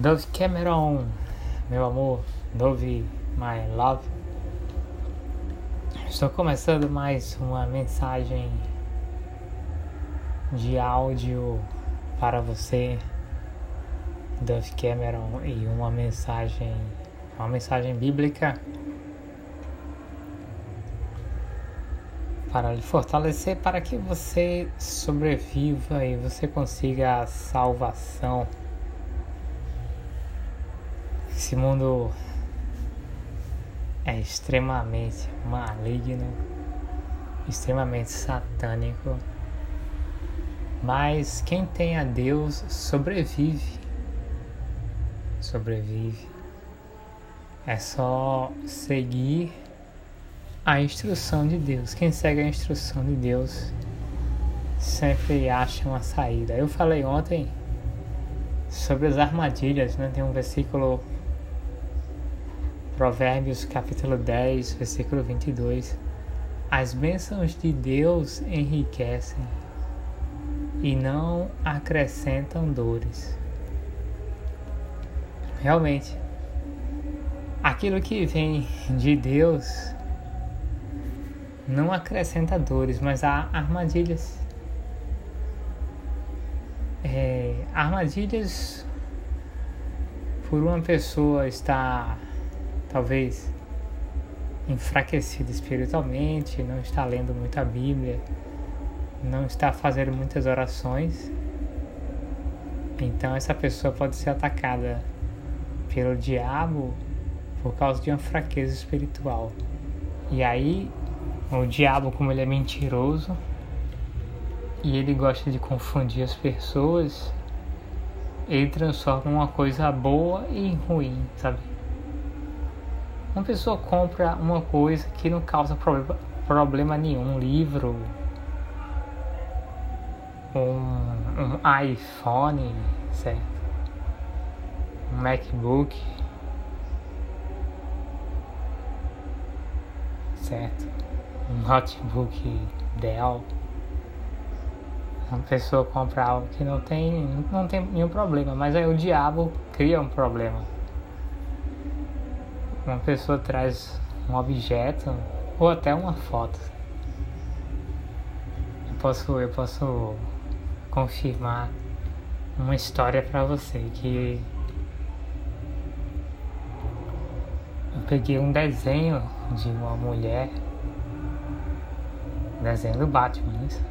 Dove Cameron, meu amor, Dove My Love. Estou começando mais uma mensagem de áudio para você, Dove Cameron, e uma mensagem, uma mensagem bíblica para lhe fortalecer para que você sobreviva e você consiga a salvação. Esse mundo é extremamente maligno, extremamente satânico. Mas quem tem a Deus sobrevive. Sobrevive. É só seguir a instrução de Deus. Quem segue a instrução de Deus sempre acha uma saída. Eu falei ontem sobre as armadilhas, né? Tem um versículo Provérbios capítulo 10, versículo 22. As bênçãos de Deus enriquecem e não acrescentam dores. Realmente, aquilo que vem de Deus não acrescenta dores, mas há armadilhas. É, armadilhas por uma pessoa estar talvez enfraquecida espiritualmente, não está lendo muita Bíblia, não está fazendo muitas orações. Então essa pessoa pode ser atacada pelo diabo por causa de uma fraqueza espiritual. E aí o diabo, como ele é mentiroso e ele gosta de confundir as pessoas, ele transforma uma coisa boa em ruim, sabe? Uma pessoa compra uma coisa que não causa problema, problema nenhum, um livro, um, um iPhone, certo? Um MacBook, certo? um notebook Dell, uma pessoa compra algo que não tem, não tem nenhum problema, mas aí o diabo cria um problema. Uma pessoa traz um objeto ou até uma foto. Eu posso, eu posso confirmar uma história para você que eu peguei um desenho de uma mulher Desenho do Batman, isso?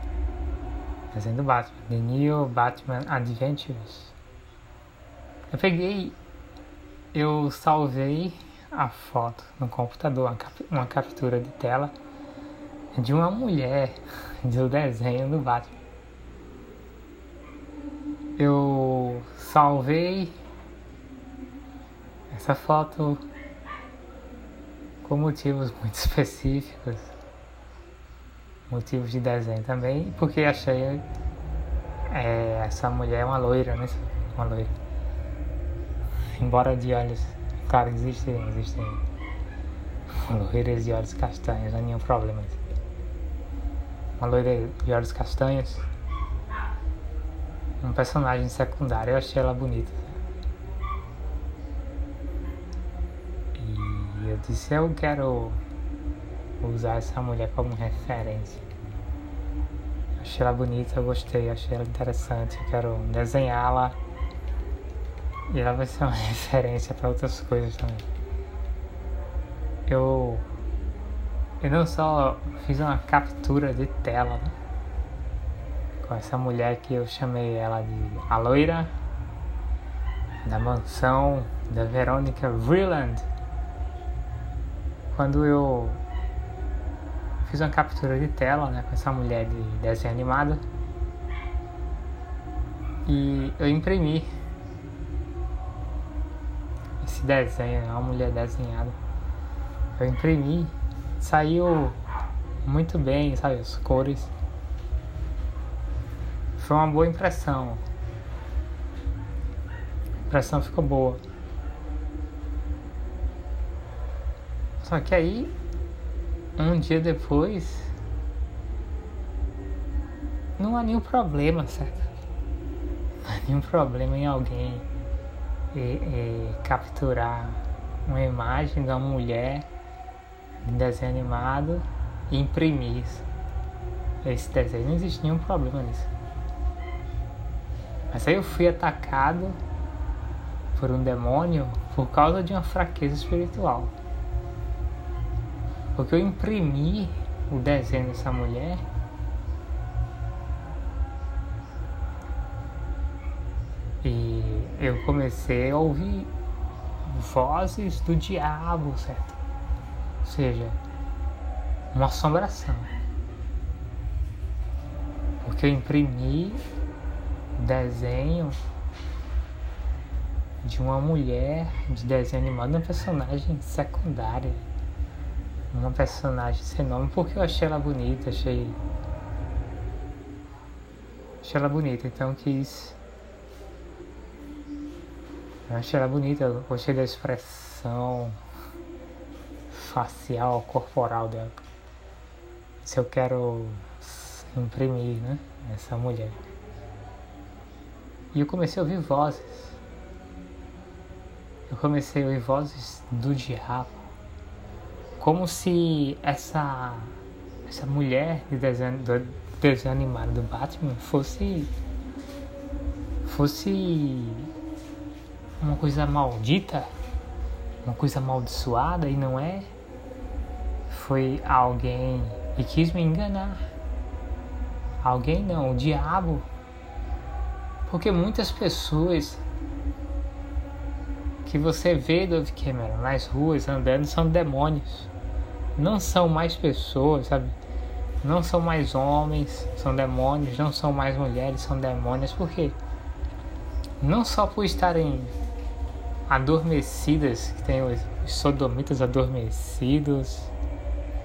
Desenho do Batman. The New Batman Adventures. Eu peguei. Eu salvei a foto no computador, uma, cap, uma captura de tela de uma mulher do desenho do Batman. Eu salvei essa foto com motivos muito específicos motivos de desenho também, porque achei é, essa mulher uma loira, né? Uma loira. Embora de olhos, claro, existem, existem loiras de olhos castanhos, não é nenhum problema. Uma loira de olhos castanhos, um personagem secundário, eu achei ela bonita. E eu disse, eu quero usar essa mulher como referência. Achei ela bonita, gostei, achei ela interessante, quero desenhá-la e ela vai ser uma referência para outras coisas também. Eu, eu não só fiz uma captura de tela né, com essa mulher que eu chamei ela de a loira da mansão da Verônica Vreeland. Quando eu fiz uma captura de tela né, com essa mulher de desenho animado e eu imprimi esse desenho, uma mulher desenhada. Eu imprimi, saiu muito bem, sabe, as cores. Foi uma boa impressão. A impressão ficou boa. Só que aí um dia depois, não há nenhum problema, certo? Não há nenhum problema em alguém capturar uma imagem de uma mulher em desenho animado e imprimir isso. Esse desenho não existe nenhum problema nisso. Mas aí eu fui atacado por um demônio por causa de uma fraqueza espiritual. Porque eu imprimi o desenho dessa mulher e eu comecei a ouvir vozes do diabo, certo? Ou seja, uma assombração. Porque eu imprimi desenho de uma mulher de desenho animado, uma personagem secundária. Uma personagem sem nome, porque eu achei ela bonita, achei. Achei ela bonita, então quis. Eu achei ela bonita, eu gostei da expressão facial, corporal dela. Se eu quero imprimir, né? Essa mulher. E eu comecei a ouvir vozes. Eu comecei a ouvir vozes do diabo. Como se essa, essa mulher de desenho, do desenho animado do Batman fosse. fosse. Uma coisa maldita, uma coisa amaldiçoada e não é. Foi alguém que quis me enganar. Alguém não, o diabo porque muitas pessoas que você vê, Dove Cameron, nas ruas andando são demônios. Não são mais pessoas, sabe? Não são mais homens, são demônios. Não são mais mulheres, são demônios. Por quê? Não só por estarem adormecidas, que tem os sodomitas adormecidos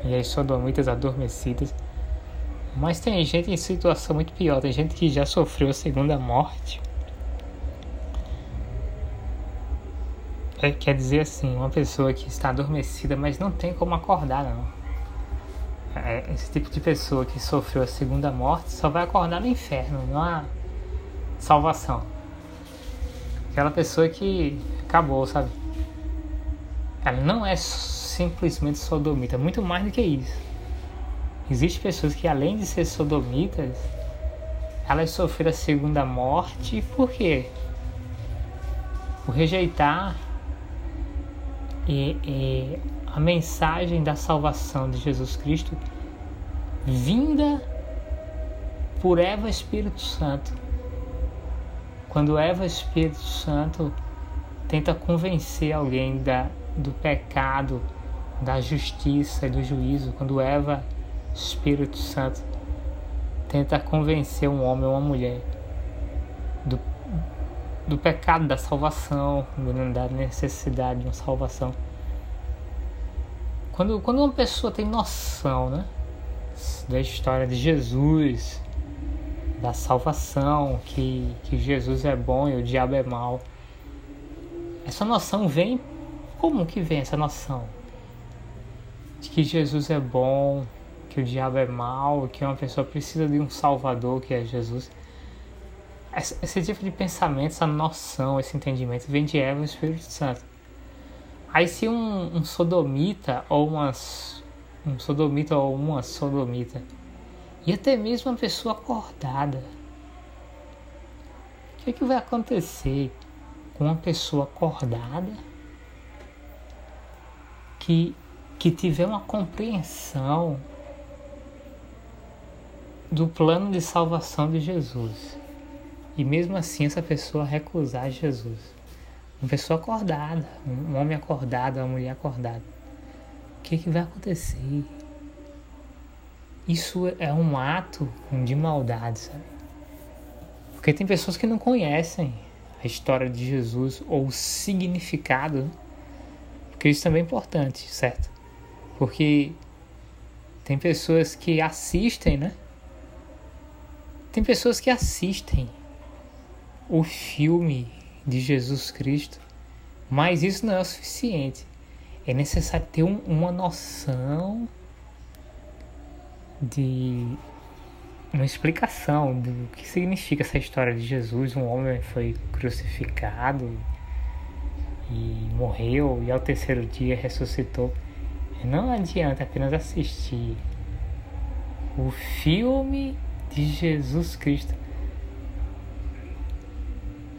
e as sodomitas adormecidas, mas tem gente em situação muito pior, tem gente que já sofreu a segunda morte. É, quer dizer assim, uma pessoa que está adormecida, mas não tem como acordar, não. É, esse tipo de pessoa que sofreu a segunda morte só vai acordar no inferno, não há salvação. Aquela pessoa que acabou, sabe? Ela não é simplesmente sodomita, muito mais do que isso. Existem pessoas que, além de ser sodomitas, elas sofreram a segunda morte, por quê? Por rejeitar e, e a mensagem da salvação de Jesus Cristo vinda por Eva Espírito Santo. Quando Eva Espírito Santo tenta convencer alguém da, do pecado, da justiça e do juízo, quando Eva Espírito Santo tenta convencer um homem ou uma mulher do, do pecado, da salvação, da necessidade de uma salvação. Quando, quando uma pessoa tem noção né, da história de Jesus, da salvação, que, que Jesus é bom e o diabo é mau, essa noção vem. Como que vem essa noção? De que Jesus é bom, que o diabo é mau, que uma pessoa precisa de um salvador que é Jesus. Esse, tipo de pensamento, essa noção, esse entendimento vem de Eva e Espírito Santo. Aí se um, um sodomita ou umas, um sodomita ou uma sodomita e até mesmo uma pessoa acordada, o que, é que vai acontecer com uma pessoa acordada que, que tiver uma compreensão do plano de salvação de Jesus. E mesmo assim essa pessoa recusar Jesus. Uma pessoa acordada, um homem acordado, uma mulher acordada. O que, que vai acontecer? Isso é um ato de maldade, sabe? Porque tem pessoas que não conhecem a história de Jesus ou o significado, porque isso também é importante, certo? Porque tem pessoas que assistem, né? Tem pessoas que assistem o filme de Jesus Cristo, mas isso não é o suficiente. É necessário ter um, uma noção de uma explicação do que significa essa história de Jesus. Um homem foi crucificado e morreu e ao terceiro dia ressuscitou. Não adianta apenas assistir o filme de Jesus Cristo.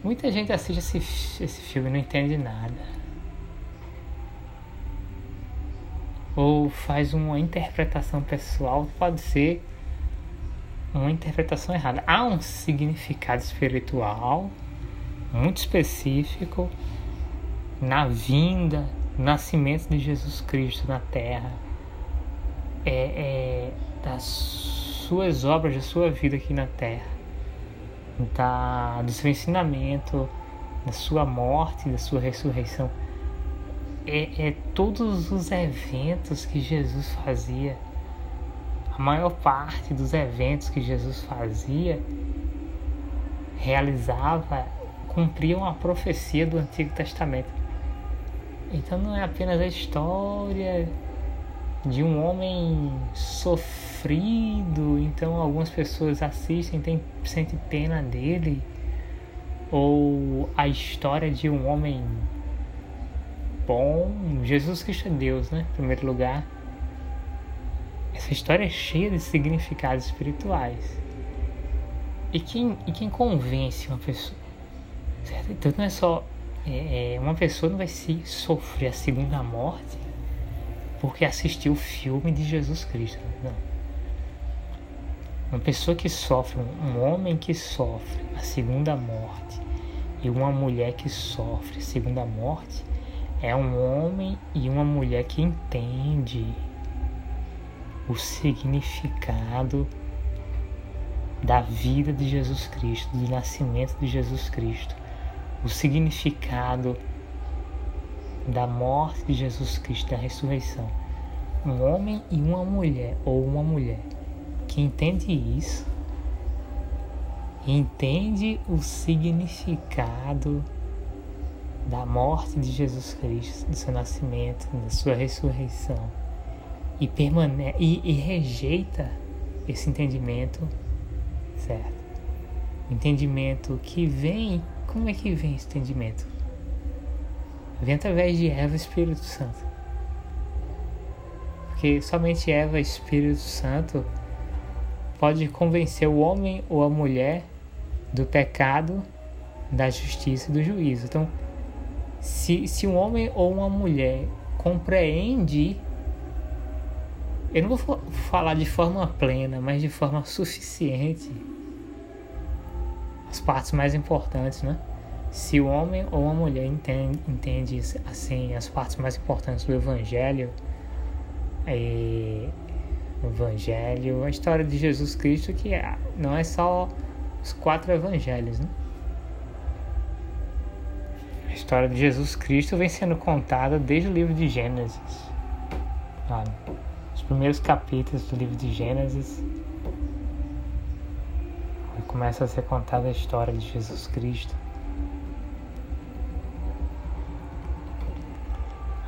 Muita gente assiste esse, esse filme e não entende nada. Ou faz uma interpretação pessoal, pode ser uma interpretação errada. Há um significado espiritual muito específico na vinda, nascimento de Jesus Cristo na Terra, é, é, das suas obras, da sua vida aqui na Terra, da, do seu ensinamento, da sua morte, da sua ressurreição. É, é todos os eventos que Jesus fazia, a maior parte dos eventos que Jesus fazia, realizava, cumpriam a profecia do Antigo Testamento. Então não é apenas a história de um homem sofrido, então algumas pessoas assistem, tem, sentem pena dele, ou a história de um homem bom, Jesus Cristo é Deus, né? Em primeiro lugar. Essa história é cheia de significados espirituais. E quem, e quem convence uma pessoa? Certo? Então não é só é, é, uma pessoa não vai se sofrer a segunda morte porque assistiu o filme de Jesus Cristo. Não. Uma pessoa que sofre, um homem que sofre a segunda morte e uma mulher que sofre a segunda morte é um homem e uma mulher que entende o significado da vida de Jesus Cristo, do nascimento de Jesus Cristo o significado da morte de Jesus Cristo, da ressurreição. Um homem e uma mulher, ou uma mulher, que entende isso, entende o significado da morte de Jesus Cristo, do seu nascimento, da sua ressurreição, e, permane e, e rejeita esse entendimento, certo? Entendimento que vem como é que vem esse entendimento? Vem através de Eva e Espírito Santo. Porque somente Eva e Espírito Santo pode convencer o homem ou a mulher do pecado, da justiça e do juízo. Então, se, se um homem ou uma mulher compreende, eu não vou falar de forma plena, mas de forma suficiente as partes mais importantes, né? Se o homem ou a mulher entende, entende assim as partes mais importantes do Evangelho, o Evangelho, a história de Jesus Cristo, que é, não é só os quatro Evangelhos, né? História de Jesus Cristo vem sendo contada desde o livro de Gênesis. Os primeiros capítulos do livro de Gênesis começa a ser contada a história de Jesus Cristo.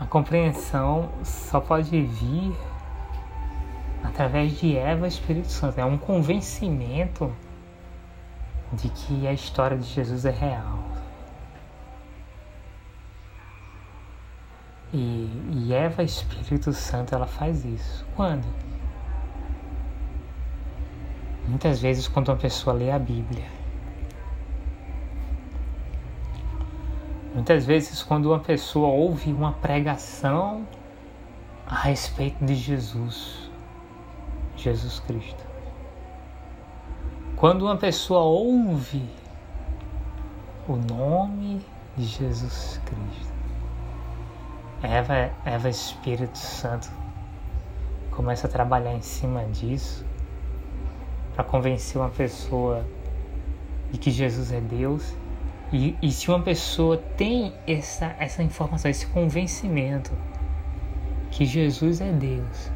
A compreensão só pode vir através de Eva e Espírito Santo. É um convencimento de que a história de Jesus é real. E, e Eva Espírito Santo ela faz isso. Quando? Muitas vezes, quando uma pessoa lê a Bíblia, muitas vezes, quando uma pessoa ouve uma pregação a respeito de Jesus, Jesus Cristo, quando uma pessoa ouve o nome de Jesus Cristo, Eva, Eva Espírito Santo começa a trabalhar em cima disso para convencer uma pessoa de que Jesus é Deus. E, e se uma pessoa tem essa, essa informação, esse convencimento que Jesus é Deus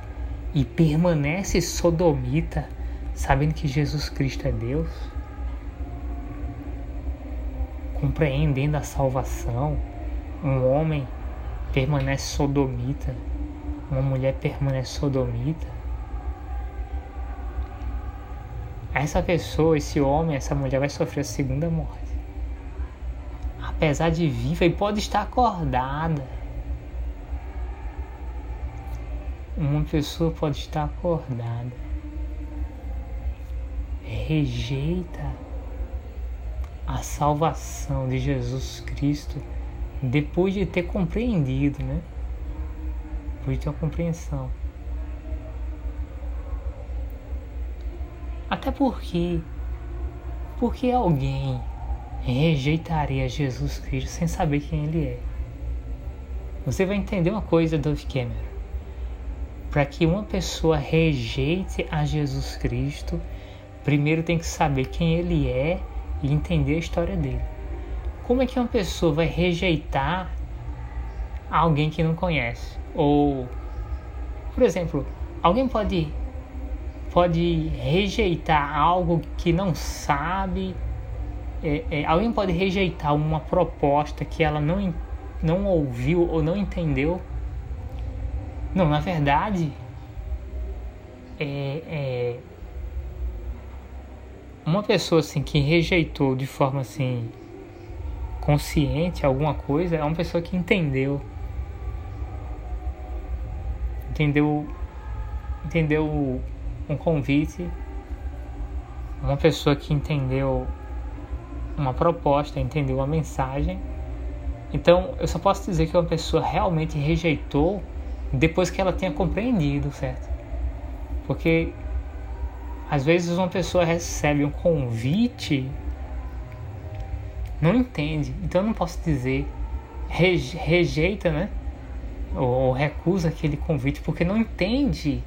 e permanece sodomita, sabendo que Jesus Cristo é Deus, compreendendo a salvação, um homem permanece sodomita, uma mulher permanece sodomita, essa pessoa, esse homem, essa mulher vai sofrer a segunda morte. apesar de viva, e pode estar acordada. Uma pessoa pode estar acordada, rejeita a salvação de Jesus Cristo depois de ter compreendido, né? Depois de ter a compreensão. Até porque, porque alguém rejeitaria Jesus Cristo sem saber quem Ele é? Você vai entender uma coisa, Dove Cameron. Para que uma pessoa rejeite a Jesus Cristo, primeiro tem que saber quem Ele é e entender a história dele. Como é que uma pessoa vai rejeitar alguém que não conhece? Ou, por exemplo, alguém pode pode rejeitar algo que não sabe. É, é, alguém pode rejeitar uma proposta que ela não, não ouviu ou não entendeu. Não, na verdade, é, é, uma pessoa assim que rejeitou de forma assim consciente alguma coisa é uma pessoa que entendeu entendeu entendeu um convite, uma pessoa que entendeu uma proposta, entendeu uma mensagem. Então, eu só posso dizer que uma pessoa realmente rejeitou depois que ela tenha compreendido, certo? Porque às vezes uma pessoa recebe um convite, não entende. Então, eu não posso dizer rejeita, né? Ou recusa aquele convite porque não entende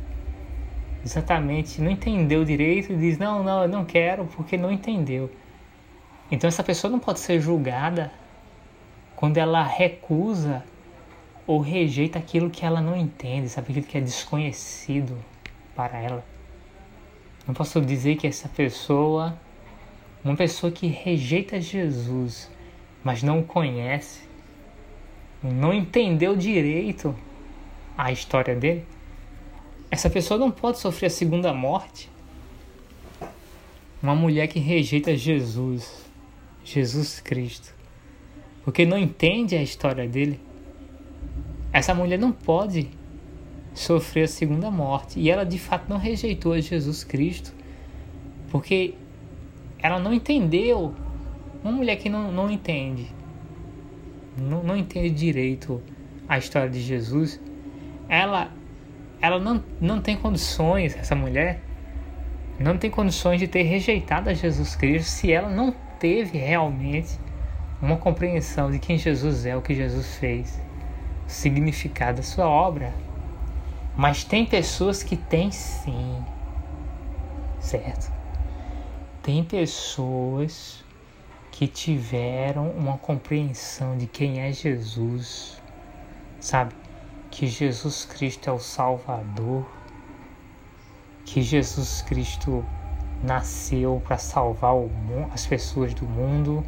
exatamente não entendeu direito e diz: Não, não, eu não quero porque não entendeu. Então essa pessoa não pode ser julgada quando ela recusa ou rejeita aquilo que ela não entende, sabe? Aquilo que é desconhecido para ela. Não posso dizer que essa pessoa, uma pessoa que rejeita Jesus, mas não conhece, não entendeu direito a história dele, essa pessoa não pode sofrer a segunda morte. Uma mulher que rejeita Jesus, Jesus Cristo, porque não entende a história dele. Essa mulher não pode sofrer a segunda morte. E ela de fato não rejeitou a Jesus Cristo, porque ela não entendeu. Uma mulher que não, não entende, não, não entende direito a história de Jesus, ela ela não, não tem condições, essa mulher, não tem condições de ter rejeitado a Jesus Cristo se ela não teve realmente uma compreensão de quem Jesus é, o que Jesus fez, o significado da sua obra. Mas tem pessoas que têm sim, certo? Tem pessoas que tiveram uma compreensão de quem é Jesus, sabe? que Jesus Cristo é o Salvador, que Jesus Cristo nasceu para salvar as pessoas do mundo,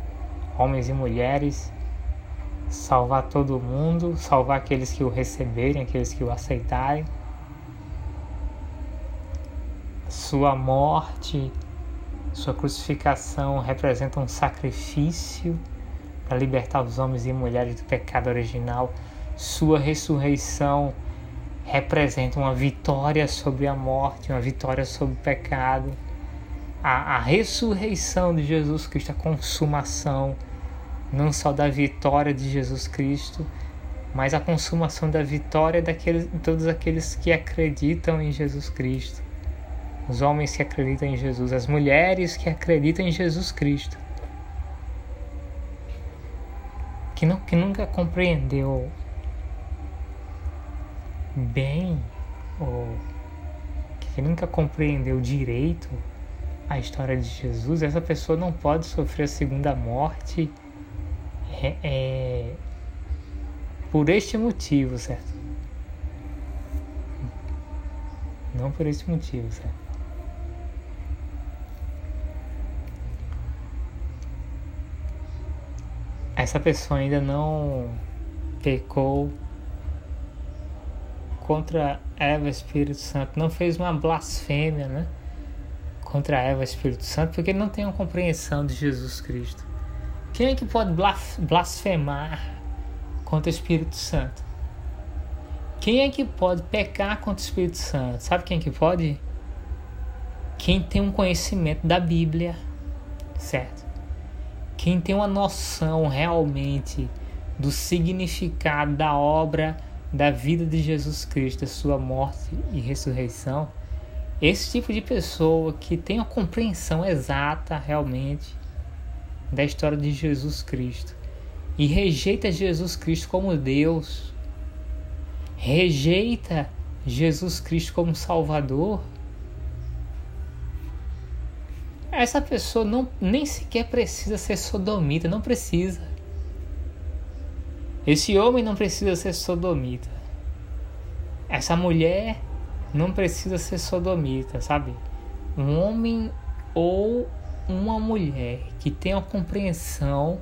homens e mulheres, salvar todo mundo, salvar aqueles que o receberem, aqueles que o aceitarem. Sua morte, sua crucificação representa um sacrifício para libertar os homens e mulheres do pecado original sua ressurreição representa uma vitória sobre a morte, uma vitória sobre o pecado. A, a ressurreição de Jesus Cristo, a consumação, não só da vitória de Jesus Cristo, mas a consumação da vitória daqueles, de todos aqueles que acreditam em Jesus Cristo. Os homens que acreditam em Jesus, as mulheres que acreditam em Jesus Cristo. Que, não, que nunca compreendeu bem ou que nunca compreendeu direito a história de Jesus, essa pessoa não pode sofrer a segunda morte é, é, por este motivo, certo? Não por este motivo, certo? Essa pessoa ainda não pecou contra Eva Espírito Santo, não fez uma blasfêmia, né? Contra Eva Espírito Santo, porque ele não tem uma compreensão de Jesus Cristo. Quem é que pode blasfemar contra o Espírito Santo? Quem é que pode pecar contra o Espírito Santo? Sabe quem é que pode? Quem tem um conhecimento da Bíblia, certo? Quem tem uma noção realmente do significado da obra da vida de Jesus Cristo, da sua morte e ressurreição, esse tipo de pessoa que tem a compreensão exata realmente da história de Jesus Cristo e rejeita Jesus Cristo como Deus, rejeita Jesus Cristo como Salvador, essa pessoa não, nem sequer precisa ser sodomita, não precisa. Esse homem não precisa ser sodomita. Essa mulher não precisa ser sodomita, sabe? Um homem ou uma mulher que tenha a compreensão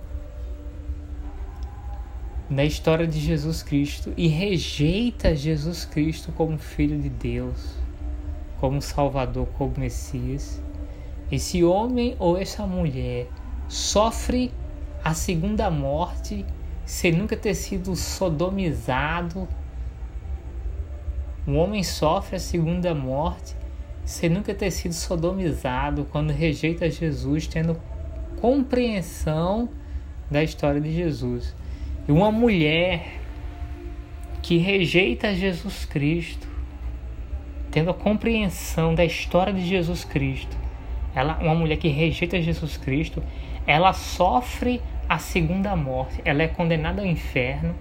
da história de Jesus Cristo e rejeita Jesus Cristo como Filho de Deus, como Salvador, como Messias, esse homem ou essa mulher sofre a segunda morte sem nunca ter sido sodomizado. Um homem sofre a segunda morte sem nunca ter sido sodomizado quando rejeita Jesus, tendo compreensão da história de Jesus. E uma mulher que rejeita Jesus Cristo, tendo a compreensão da história de Jesus Cristo, ela, uma mulher que rejeita Jesus Cristo, ela sofre a segunda morte, ela é condenada ao inferno,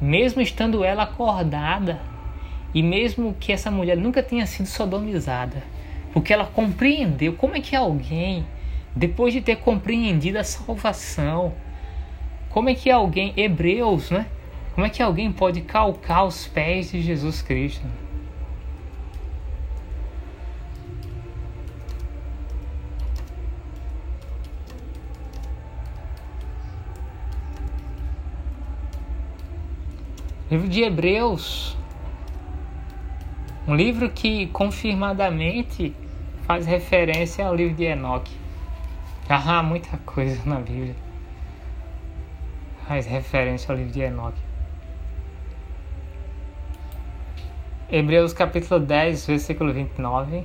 mesmo estando ela acordada e mesmo que essa mulher nunca tenha sido sodomizada, porque ela compreendeu como é que alguém, depois de ter compreendido a salvação, como é que alguém, Hebreus, né? Como é que alguém pode calcar os pés de Jesus Cristo? Livro de Hebreus, um livro que confirmadamente faz referência ao livro de Enoque. Há muita coisa na Bíblia. Faz referência ao livro de Enoque. Hebreus capítulo 10, versículo 29.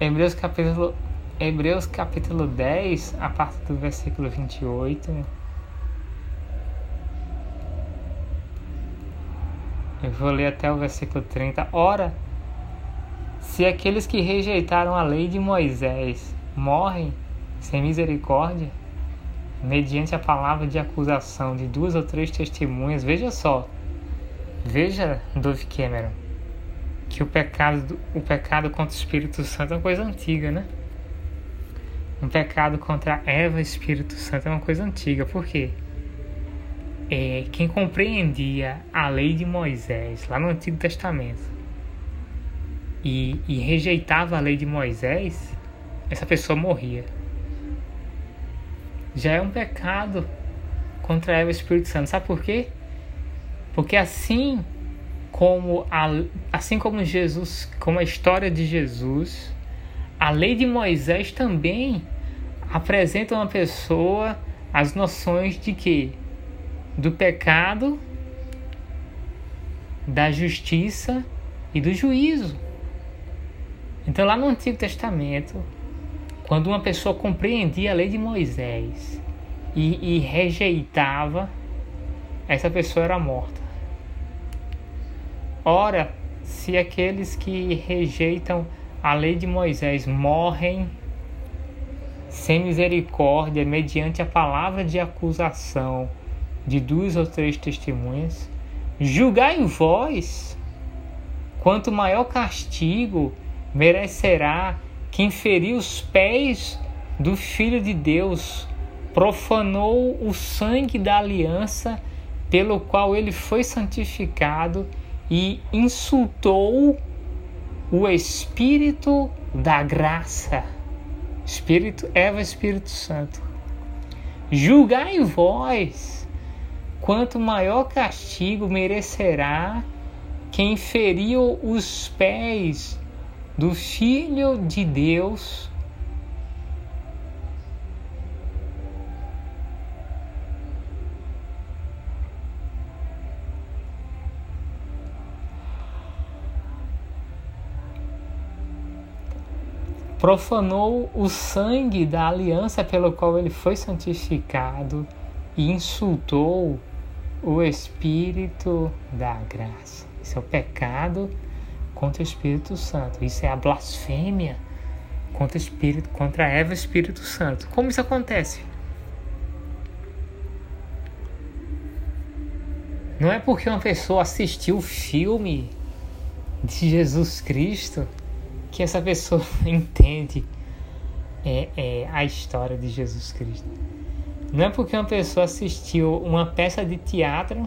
Hebreus capítulo Hebreus capítulo 10, a partir do versículo 28. Eu vou ler até o versículo 30. Ora, se aqueles que rejeitaram a lei de Moisés morrem sem misericórdia, mediante a palavra de acusação de duas ou três testemunhas, veja só, veja Dove Cameron, que o pecado, o pecado contra o Espírito Santo é uma coisa antiga, né? Um pecado contra Eva e Espírito Santo é uma coisa antiga, por quê? É, quem compreendia a lei de Moisés lá no Antigo Testamento e, e rejeitava a lei de Moisés, essa pessoa morria. Já é um pecado contra Eva e Espírito Santo. Sabe por quê? Porque assim como a, assim como Jesus, como a história de Jesus a lei de Moisés também apresenta uma pessoa as noções de que do pecado, da justiça e do juízo. Então, lá no Antigo Testamento, quando uma pessoa compreendia a lei de Moisés e, e rejeitava, essa pessoa era morta. Ora, se aqueles que rejeitam a lei de Moisés morrem sem misericórdia mediante a palavra de acusação de duas ou três testemunhas, julgai vós quanto maior castigo merecerá quem feriu os pés do Filho de Deus, profanou o sangue da aliança pelo qual ele foi santificado e insultou o Espírito da graça. Espírito Eva Espírito Santo. Julgai vós quanto maior castigo merecerá quem feriu os pés do Filho de Deus profanou o sangue da aliança pelo qual ele foi santificado e insultou o Espírito da graça. Isso é o pecado contra o Espírito Santo. Isso é a blasfêmia contra o Espírito, contra Eva e Espírito Santo. Como isso acontece? Não é porque uma pessoa assistiu o filme de Jesus Cristo que essa pessoa entende é, é, a história de Jesus Cristo. Não é porque uma pessoa assistiu uma peça de teatro,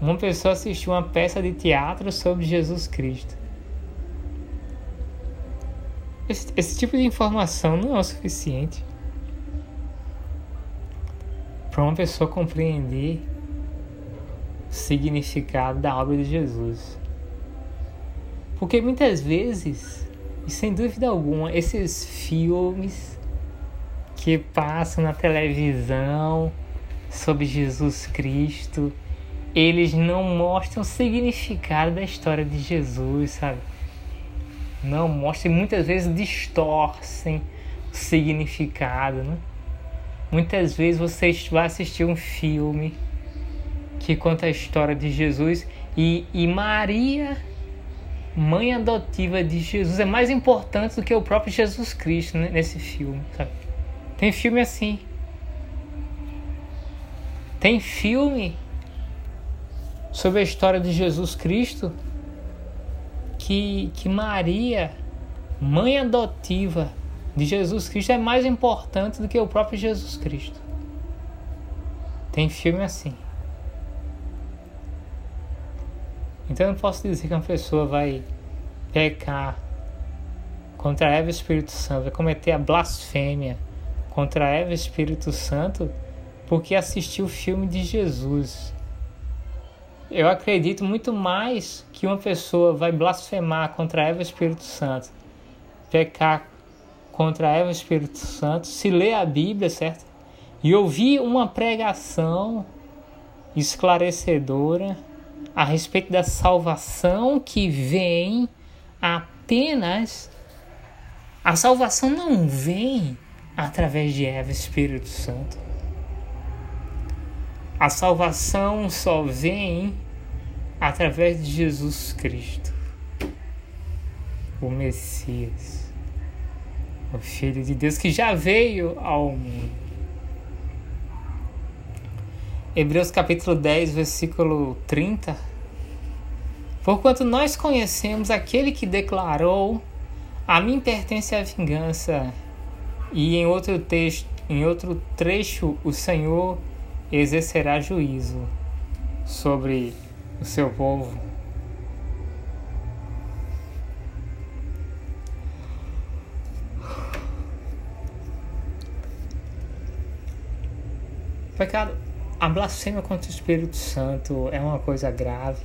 uma pessoa assistiu uma peça de teatro sobre Jesus Cristo. Esse, esse tipo de informação não é o suficiente para uma pessoa compreender o significado da obra de Jesus. Porque muitas vezes, e sem dúvida alguma, esses filmes que passam na televisão sobre Jesus Cristo, eles não mostram o significado da história de Jesus, sabe? Não mostram e muitas vezes distorcem o significado, né? Muitas vezes você vai assistir um filme que conta a história de Jesus e, e Maria mãe adotiva de Jesus é mais importante do que o próprio Jesus Cristo né, nesse filme, sabe? Tem filme assim. Tem filme sobre a história de Jesus Cristo que, que Maria, mãe adotiva de Jesus Cristo, é mais importante do que o próprio Jesus Cristo. Tem filme assim. Então eu não posso dizer que uma pessoa vai pecar contra Eva e Espírito Santo, vai cometer a blasfêmia contra Eva e Espírito Santo porque assistiu o filme de Jesus. Eu acredito muito mais que uma pessoa vai blasfemar contra Eva e Espírito Santo, pecar contra Eva e Espírito Santo, se ler a Bíblia, certo? E ouvir uma pregação esclarecedora a respeito da salvação que vem apenas. A salvação não vem através de Eva Espírito Santo. A salvação só vem através de Jesus Cristo, o Messias, o Filho de Deus que já veio ao mundo. Hebreus capítulo 10, versículo 30. Porquanto nós conhecemos aquele que declarou: A mim pertence a vingança. E em outro texto, em outro trecho, o Senhor exercerá juízo sobre o seu povo. Pecado a blasfêmia contra o Espírito Santo é uma coisa grave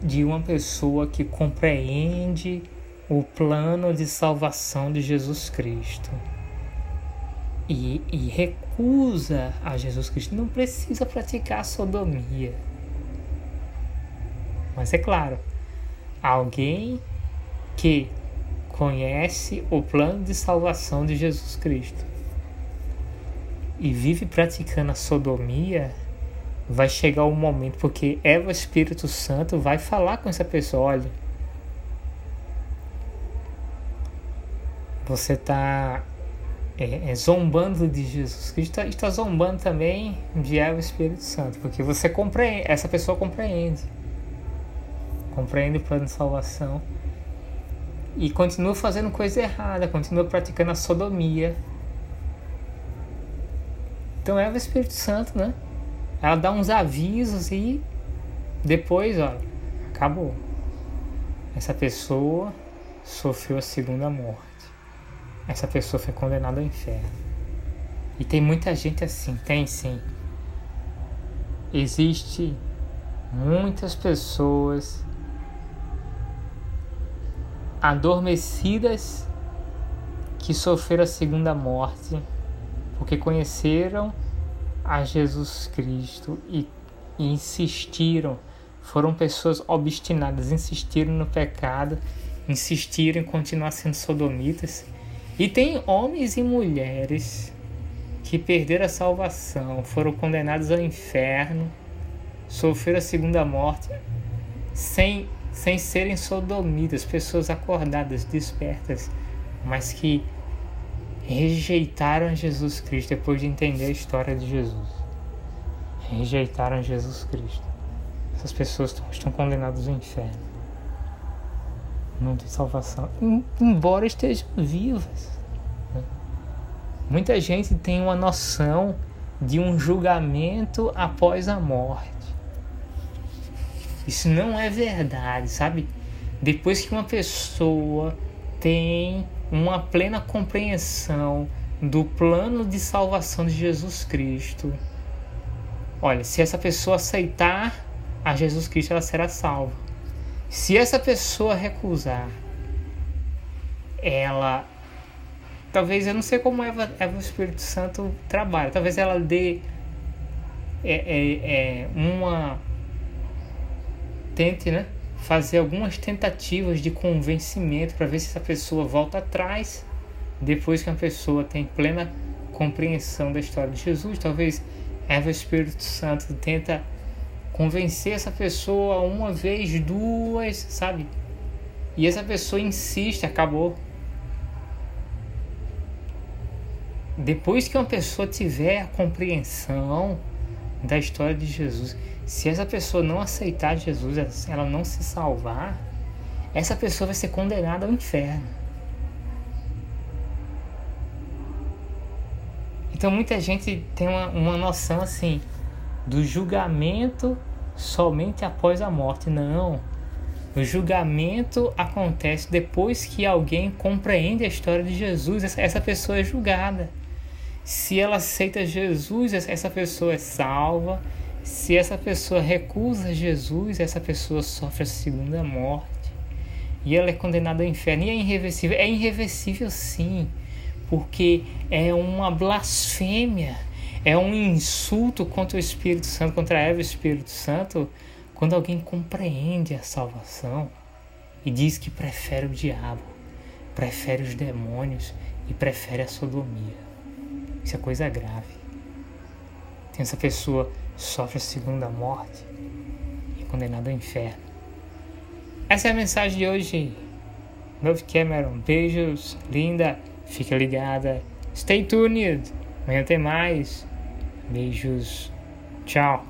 de uma pessoa que compreende o plano de salvação de Jesus Cristo e, e recusa a Jesus Cristo. Não precisa praticar sodomia. Mas é claro, alguém que conhece o plano de salvação de Jesus Cristo e vive praticando a sodomia, vai chegar o um momento, porque Eva Espírito Santo vai falar com essa pessoa, olha, você está é, é, zombando de Jesus Cristo e está zombando também de Eva Espírito Santo, porque você compreende, essa pessoa compreende, compreende o plano de salvação e continua fazendo coisa errada, continua praticando a sodomia então é o Espírito Santo, né? Ela dá uns avisos e depois, olha, acabou. Essa pessoa sofreu a segunda morte. Essa pessoa foi condenada ao inferno. E tem muita gente assim, tem sim. Existe muitas pessoas adormecidas que sofreram a segunda morte, porque conheceram a Jesus Cristo e, e insistiram, foram pessoas obstinadas, insistiram no pecado, insistiram em continuar sendo sodomitas. E tem homens e mulheres que perderam a salvação, foram condenados ao inferno, sofreram a segunda morte, sem, sem serem sodomitas, pessoas acordadas, despertas, mas que rejeitaram Jesus Cristo depois de entender a história de Jesus. Rejeitaram Jesus Cristo. Essas pessoas estão condenadas ao inferno. Não tem salvação. Embora estejam vivas. Né? Muita gente tem uma noção de um julgamento após a morte. Isso não é verdade, sabe? Depois que uma pessoa tem uma plena compreensão do plano de salvação de Jesus Cristo. Olha, se essa pessoa aceitar a Jesus Cristo, ela será salva. Se essa pessoa recusar, ela. Talvez, eu não sei como Eva, Eva o Espírito Santo trabalha, talvez ela dê é, é, é, uma. Tente, né? Fazer algumas tentativas de convencimento para ver se essa pessoa volta atrás depois que a pessoa tem plena compreensão da história de Jesus. Talvez Eva Espírito Santo tenta convencer essa pessoa uma vez, duas, sabe? E essa pessoa insiste, acabou. Depois que uma pessoa tiver a compreensão da história de Jesus, se essa pessoa não aceitar Jesus, ela não se salvar, essa pessoa vai ser condenada ao inferno. Então muita gente tem uma, uma noção assim do julgamento somente após a morte. Não. O julgamento acontece depois que alguém compreende a história de Jesus. Essa, essa pessoa é julgada. Se ela aceita Jesus, essa pessoa é salva se essa pessoa recusa Jesus, essa pessoa sofre a segunda morte. E ela é condenada ao inferno. E é irreversível? É irreversível sim, porque é uma blasfêmia, é um insulto contra o Espírito Santo, contra Eva e o Espírito Santo, quando alguém compreende a salvação e diz que prefere o diabo, prefere os demônios e prefere a sodomia. Isso é coisa grave. Tem essa pessoa sofre a segunda morte e é condenado ao inferno. Essa é a mensagem de hoje. Novo Cameron, beijos, linda, fica ligada. Stay tuned, amanhã tem mais. Beijos, tchau.